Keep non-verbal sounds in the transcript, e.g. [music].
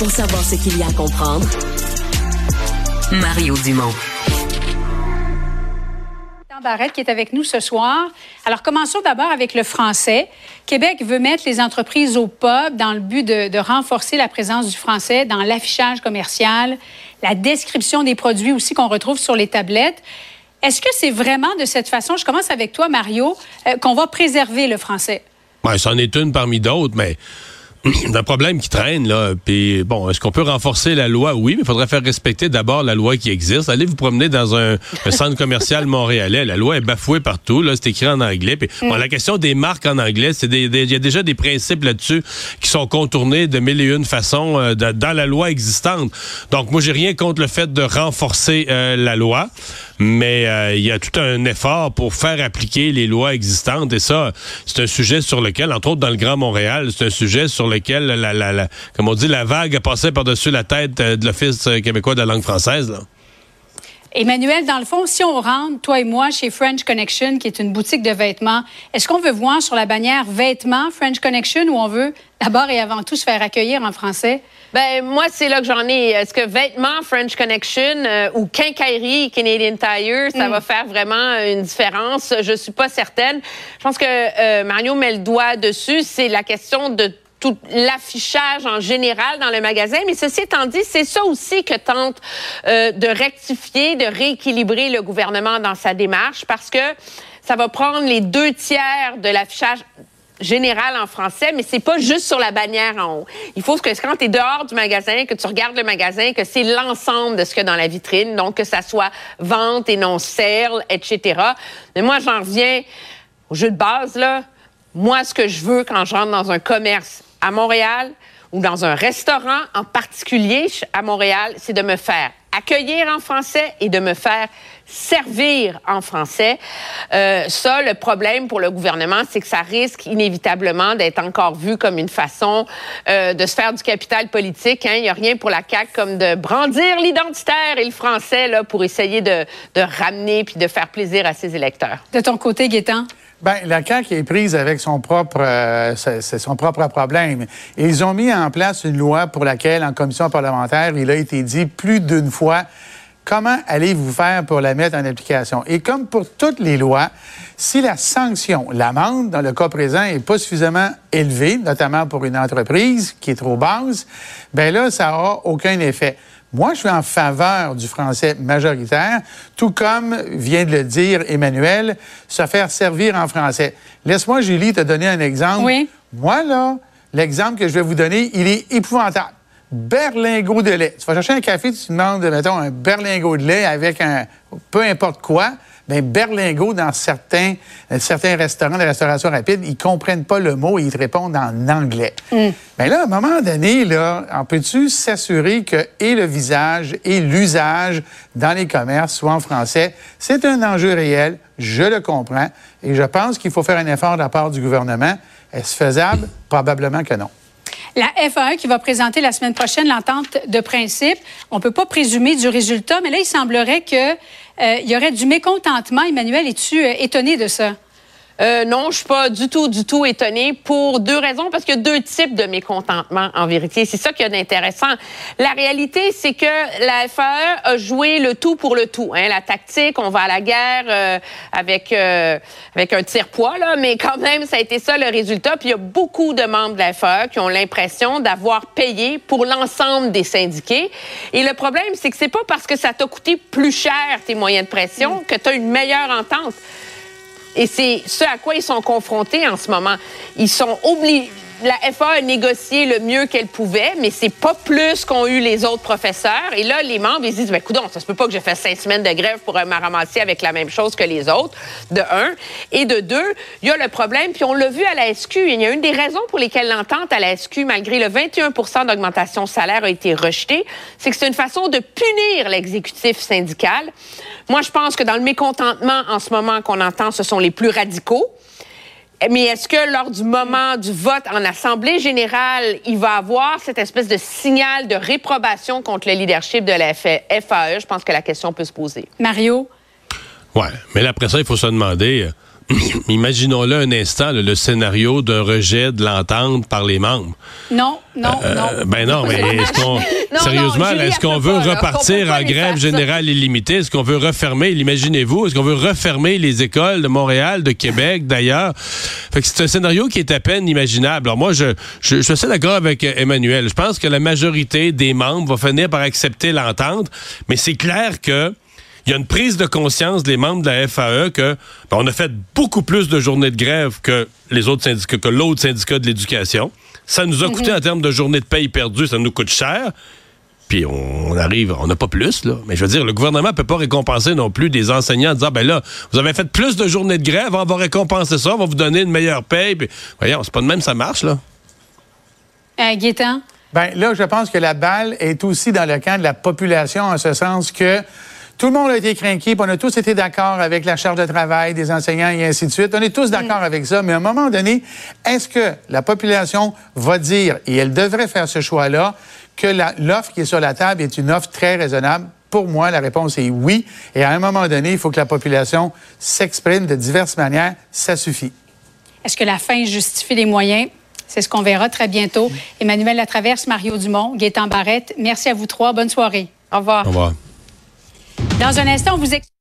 Pour savoir ce qu'il y a à comprendre, Mario Dumont. Barrette qui est avec nous ce soir. Alors, commençons d'abord avec le français. Québec veut mettre les entreprises au pub dans le but de, de renforcer la présence du français dans l'affichage commercial, la description des produits aussi qu'on retrouve sur les tablettes. Est-ce que c'est vraiment de cette façon, je commence avec toi, Mario, euh, qu'on va préserver le français? Oui, c'en est une parmi d'autres, mais [clears throat] un problème qui traîne, là. Puis, bon, est-ce qu'on peut renforcer la loi? Oui, mais il faudrait faire respecter d'abord la loi qui existe. Allez vous promener dans un, centre commercial montréalais. La loi est bafouée partout. Là, c'est écrit en anglais. Puis, bon, la question des marques en anglais, c'est il y a déjà des principes là-dessus qui sont contournés de mille et une façons euh, dans la loi existante. Donc, moi, j'ai rien contre le fait de renforcer euh, la loi mais euh, il y a tout un effort pour faire appliquer les lois existantes et ça, c'est un sujet sur lequel, entre autres dans le Grand Montréal, c'est un sujet sur lequel, la, la, la, comme on dit, la vague a passé par-dessus la tête euh, de l'Office québécois de la langue française. Là. Emmanuel, dans le fond, si on rentre, toi et moi, chez French Connection, qui est une boutique de vêtements, est-ce qu'on veut voir sur la bannière vêtements French Connection ou on veut d'abord et avant tout se faire accueillir en français? Ben moi, c'est là que j'en ai. Est-ce que vêtements French Connection euh, ou quincaillerie Canadian Tire, ça mm. va faire vraiment une différence? Je suis pas certaine. Je pense que euh, Mario met le doigt dessus. C'est la question de tout l'affichage en général dans le magasin. Mais ceci étant dit, c'est ça aussi que tente euh, de rectifier, de rééquilibrer le gouvernement dans sa démarche parce que ça va prendre les deux tiers de l'affichage général en français, mais c'est pas juste sur la bannière en haut. Il faut que quand tu es dehors du magasin, que tu regardes le magasin, que c'est l'ensemble de ce qu'il y a dans la vitrine, donc que ça soit vente et non sale, etc. Mais moi, j'en reviens au jeu de base, là. Moi, ce que je veux quand je rentre dans un commerce à Montréal ou dans un restaurant en particulier à Montréal, c'est de me faire accueillir en français et de me faire servir en français. Euh, ça, le problème pour le gouvernement, c'est que ça risque inévitablement d'être encore vu comme une façon euh, de se faire du capital politique. Hein. Il n'y a rien pour la CAQ comme de brandir l'identitaire et le français là, pour essayer de, de ramener puis de faire plaisir à ses électeurs. De ton côté, Gaétan? Ben, la CAQ est prise avec son propre, euh, son propre problème. ils ont mis en place une loi pour laquelle, en commission parlementaire, il a été dit plus d'une fois comment allez-vous faire pour la mettre en application? Et comme pour toutes les lois, si la sanction, l'amende, dans le cas présent, est pas suffisamment élevée, notamment pour une entreprise qui est trop basse, ben là, ça n'aura aucun effet. Moi, je suis en faveur du français majoritaire, tout comme vient de le dire Emmanuel, se faire servir en français. Laisse-moi, Julie, te donner un exemple. Oui. Moi, là, l'exemple que je vais vous donner, il est épouvantable. Berlingot de lait. Tu vas chercher un café, tu demandes, mettons, un berlingot de lait avec un peu importe quoi bien, berlingot, dans certains, euh, certains restaurants de restauration rapide, ils comprennent pas le mot et ils te répondent en anglais. Mais mm. ben là, à un moment donné, là, on peut-tu s'assurer que et le visage et l'usage dans les commerces soient en français? C'est un enjeu réel, je le comprends, et je pense qu'il faut faire un effort de la part du gouvernement. Est-ce faisable? Probablement que non. La FAE qui va présenter la semaine prochaine l'entente de principe, on ne peut pas présumer du résultat, mais là, il semblerait qu'il euh, y aurait du mécontentement. Emmanuel, es-tu euh, étonné de ça? Euh, non, je suis pas du tout, du tout étonnée pour deux raisons, parce qu'il y a deux types de mécontentement en vérité. C'est ça qui est intéressant. La réalité, c'est que la FAE a joué le tout pour le tout. Hein. La tactique, on va à la guerre euh, avec euh, avec un tire-poids, là, mais quand même, ça a été ça le résultat. Puis il y a beaucoup de membres de la FAE qui ont l'impression d'avoir payé pour l'ensemble des syndiqués. Et le problème, c'est que c'est pas parce que ça t'a coûté plus cher tes moyens de pression que tu as une meilleure entente. Et c'est ce à quoi ils sont confrontés en ce moment. Ils sont obligés la FA a négocié le mieux qu'elle pouvait, mais c'est pas plus qu'ont eu les autres professeurs. Et là, les membres, ils disent, ben, coudon, ça se peut pas que je fasse cinq semaines de grève pour me ramasser avec la même chose que les autres, de un. Et de deux, il y a le problème, puis on l'a vu à la SQ, il y a une des raisons pour lesquelles l'entente à la SQ, malgré le 21 d'augmentation de salaire, a été rejetée, c'est que c'est une façon de punir l'exécutif syndical. Moi, je pense que dans le mécontentement en ce moment qu'on entend, ce sont les plus radicaux. Mais est-ce que lors du moment du vote en Assemblée générale, il va avoir cette espèce de signal de réprobation contre le leadership de la FAE? Je pense que la question peut se poser. Mario? Oui, mais après ça, il faut se demander, [laughs] imaginons-le un instant, le, le scénario d'un rejet de l'entente par les membres. Non, non, Euh, non. Ben non, mais [laughs] est-ce qu'on sérieusement, est-ce qu'on veut pas, repartir en grève générale illimitée? Est-ce qu'on veut refermer L'imaginez-vous Est-ce qu'on veut refermer les écoles de Montréal, de Québec, d'ailleurs? Fait que c'est un scénario qui est à peine imaginable. Alors moi, je je, je suis assez d'accord avec euh, Emmanuel. Je pense que la majorité des membres va finir par accepter l'entente, mais c'est clair que il y a une prise de conscience des membres de la FAE que ben, on a fait beaucoup plus de journées de grève que les autres syndicats, que l'autre syndicat de l'éducation. Ça nous a coûté en termes de journées de paye perdues, ça nous coûte cher. Puis on arrive, on n'a pas plus, là. Mais je veux dire, le gouvernement ne peut pas récompenser non plus des enseignants en disant, ben là, vous avez fait plus de journées de grève, on va récompenser ça, on va vous donner une meilleure paye. Puis, voyons, c'est pas de même, ça marche, là. Euh, Gaétan? Bien, là, je pense que la balle est aussi dans le camp de la population, en ce sens que tout le monde a été craqué, puis on a tous été d'accord avec la charge de travail des enseignants et ainsi de suite. On est tous d'accord avec ça, mais à un moment donné, est-ce que la population va dire, et elle devrait faire ce choix-là, que l'offre qui est sur la table est une offre très raisonnable? Pour moi, la réponse est oui. Et à un moment donné, il faut que la population s'exprime de diverses manières. Ça suffit. Est-ce que la fin justifie les moyens? C'est ce qu'on verra très bientôt. Emmanuel Latraverse, Mario Dumont, Gaétan Barrette, merci à vous trois. Bonne soirée. Au revoir. Au revoir. Dans un instant, on vous explique.